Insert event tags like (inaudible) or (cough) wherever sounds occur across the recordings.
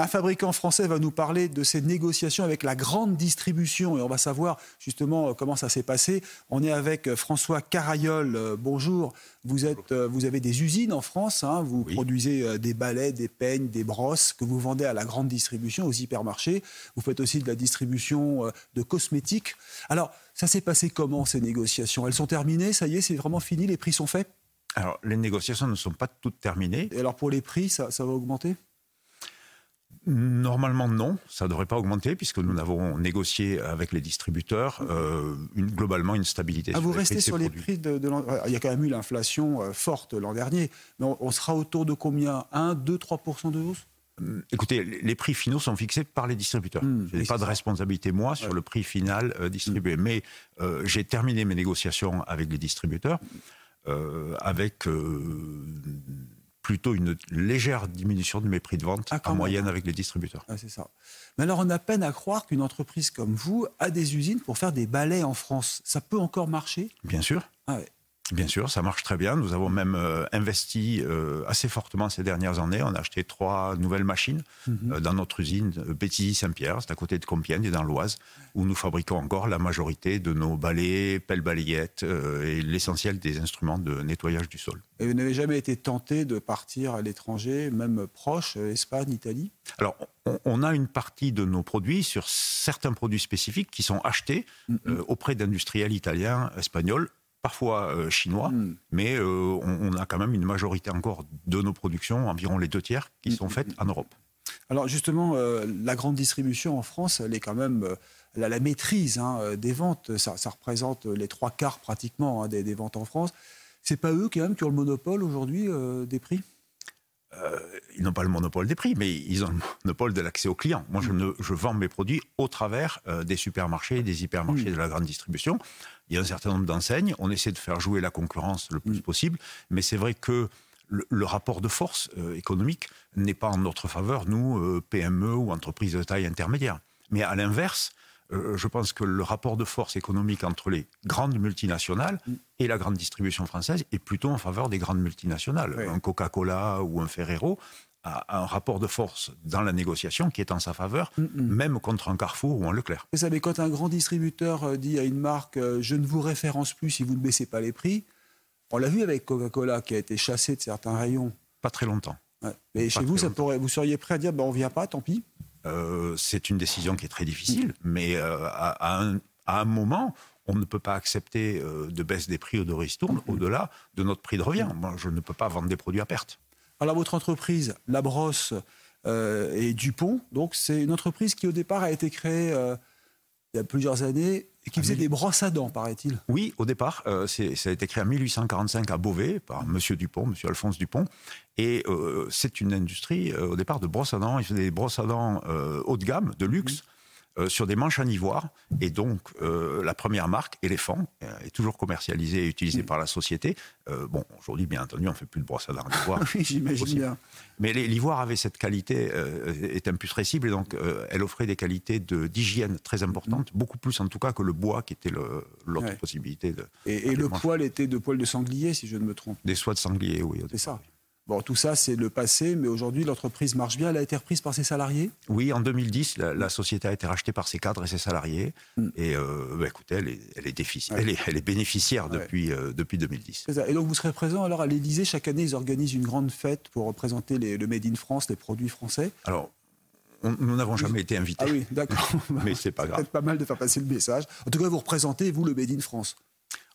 Un fabricant français va nous parler de ces négociations avec la grande distribution et on va savoir justement euh, comment ça s'est passé. On est avec euh, François Carayol. Euh, Bonjour. Vous, êtes, vous avez des usines en France. hein. Vous produisez des balais, des peignes, des brosses que vous vendez à la grande distribution, aux hypermarchés. Vous faites aussi de la distribution de cosmétiques. Alors, ça s'est passé comment ces négociations? Elles sont terminées? Ça y est, c'est vraiment fini? Les prix sont faits? Alors, les négociations ne sont pas toutes terminées. Et alors, pour les prix, ça, ça va augmenter? Normalement, non, ça ne devrait pas augmenter puisque nous avons négocié avec les distributeurs euh, une- globalement une stabilité. Ah, sur vous les restez prix sur les produits. prix de, de l'an- Il y a quand même eu l'inflation euh, forte l'an dernier. Mais on, on sera autour de combien? 1, 2, 3 de hausse? Écoutez, les prix finaux sont fixés par les distributeurs. Hmm, je n'ai pas de responsabilité, moi, sur Ouais. le prix final euh, distribué. Mais euh, j'ai terminé mes négociations avec les distributeurs euh, avec euh, plutôt une légère diminution de mes prix de vente Ah, en moyenne avec les distributeurs. Ah, c'est ça. Mais alors, on a peine à croire qu'une entreprise comme vous a des usines pour faire des balais en France. Ça peut encore marcher? Bien sûr. Ah ouais. Bien sûr, ça marche très bien. Nous avons même euh, investi euh, assez fortement ces dernières années. On a acheté trois nouvelles machines Mhm. euh, dans notre usine Béthisy-Saint-Pierre, c'est à côté de Compiègne et dans l'Oise, où nous fabriquons encore la majorité de nos balais, pelles balayettes et l'essentiel des instruments de nettoyage du sol. Et vous n'avez jamais été tenté de partir à l'étranger, même proche, Espagne, Italie? Alors, on, on a une partie de nos produits sur certains produits spécifiques qui sont achetés Mhm. auprès d'industriels italiens, espagnols, parfois euh, chinois, Mm. mais euh, on, on a quand même une majorité encore de nos productions, environ les deux tiers, qui sont Mhm. faites en Europe. Alors justement, euh, la grande distribution en France, elle est quand même, elle a la maîtrise hein, des ventes. Ça, ça représente les trois quarts pratiquement hein, des, des ventes en France. C'est pas eux quand même qui ont le monopole aujourd'hui des prix? Ils n'ont pas le monopole des prix, mais ils ont le monopole de l'accès aux clients. Moi, je, ne, je vends mes produits au travers euh, des supermarchés des hypermarchés Mm. de la grande distribution. Il y a un certain nombre d'enseignes. On essaie de faire jouer la concurrence le plus Mm. possible, mais c'est vrai que le, le rapport de force euh, économique n'est pas en notre faveur, nous, euh, PME ou entreprises de taille intermédiaire. Mais à l'inverse, euh, je pense que le rapport de force économique entre les grandes multinationales Mm. et la grande distribution française est plutôt en faveur des grandes multinationales. Oui. Un Coca-Cola ou un Ferrero a un rapport de force dans la négociation qui est en sa faveur, Mm, mm. même contre un Carrefour ou un Leclerc. Vous savez, quand un grand distributeur euh, dit à une marque euh, Je ne vous référence plus si vous ne baissez pas les prix, on l'a vu avec Coca-Cola qui a été chassé de certains rayons. Pas très longtemps. Ouais. Mais Pas chez vous, ça longtemps. pourrait, vous seriez prêt à dire ben, On ne vient pas, tant pis Euh, c'est une décision qui est très difficile, mais euh, à, à un, à un moment, on ne peut pas accepter de baisse des prix ou de ristourne au-delà de notre prix de revient. Moi, je ne peux pas vendre des produits à perte. Alors, votre entreprise, La Brosse euh, et Dupont, donc c'est une entreprise qui, au départ, a été créée euh, il y a plusieurs années et qui faisait des brosses à dents, paraît-il. Oui, au départ, euh, ça a été créé en 1845 à Beauvais par Monsieur Dupont, Monsieur Alphonse Dupont, et c'est une industrie au départ de brosses à dents. Ils faisaient des brosses à dents haut de gamme, de luxe. Euh, sur des manches en ivoire, et donc euh, la première marque, Éléphant, euh, est toujours commercialisée et utilisée par la société. Euh, bon, aujourd'hui, bien entendu, on ne fait plus de brosses à dents en ivoire. (laughs) Oui, j'imagine bien. Mais l'ivoire avait cette qualité, est imputrescible, et donc elle offrait des qualités de- d'hygiène très importantes, beaucoup plus en tout cas que le bois, qui était l'autre Ouais. possibilité. De, Et, et le poil était de poil de sanglier, si je ne me trompe. Des soies de sanglier, oui. C'est ça. Bon, tout ça, c'est le passé, mais aujourd'hui, l'entreprise marche bien. Elle a été reprise par ses salariés? Oui, en 2010, la, la société a été rachetée par ses cadres et ses salariés. Mm. Et euh, bah, écoutez, elle est, elle est, défici- Ouais. elle est, elle est bénéficiaire Ouais. depuis, euh, depuis 2010. C'est ça. Et donc, vous serez présent alors à l'Élysée. Chaque année, ils organisent une grande fête pour représenter les- le Made in France, les produits français? Alors, on- nous n'avons jamais été invités, Ah oui, d'accord. (laughs) mais c'est pas (laughs) grave. Peut-être pas mal de faire passer le message. En tout cas, vous représentez, vous, le Made in France.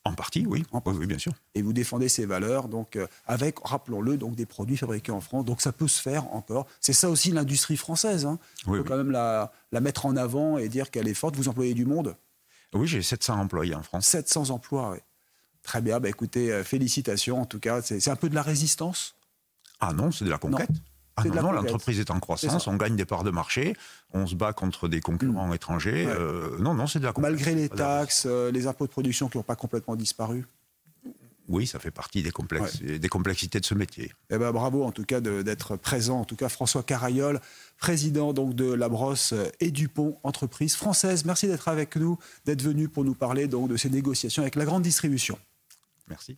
En partie, oui. En Oui, partie. oui, bien sûr. Et vous défendez ces valeurs, donc euh, avec, rappelons-le, donc des produits fabriqués en France. Donc ça peut se faire encore. C'est ça aussi l'industrie française. Hein. Il Oui, faut oui. quand même la, la mettre en avant et dire qu'elle est forte. Vous employez du monde? Oui, j'ai 700 employés en France. 700 emplois, ouais. Très bien, bah, écoutez, euh, félicitations en tout cas. C'est c'est un peu de la résistance? Ah non, c'est de la conquête. Ah non, la non, l'entreprise est en croissance, on gagne des parts de marché, on se bat contre des concurrents étrangers. Ouais. euh, non, non, c'est de la. Malgré les taxes, euh, les impôts de production qui n'ont pas complètement disparu. Oui, ça fait partie des, complexes, des complexités de ce métier. Eh ben, bravo en tout cas d'être présent. En tout cas, François Carayol, président donc de la Brosse et Dupont, entreprise française. Merci d'être avec nous, d'être venu pour nous parler donc de ces négociations avec la grande distribution. Merci.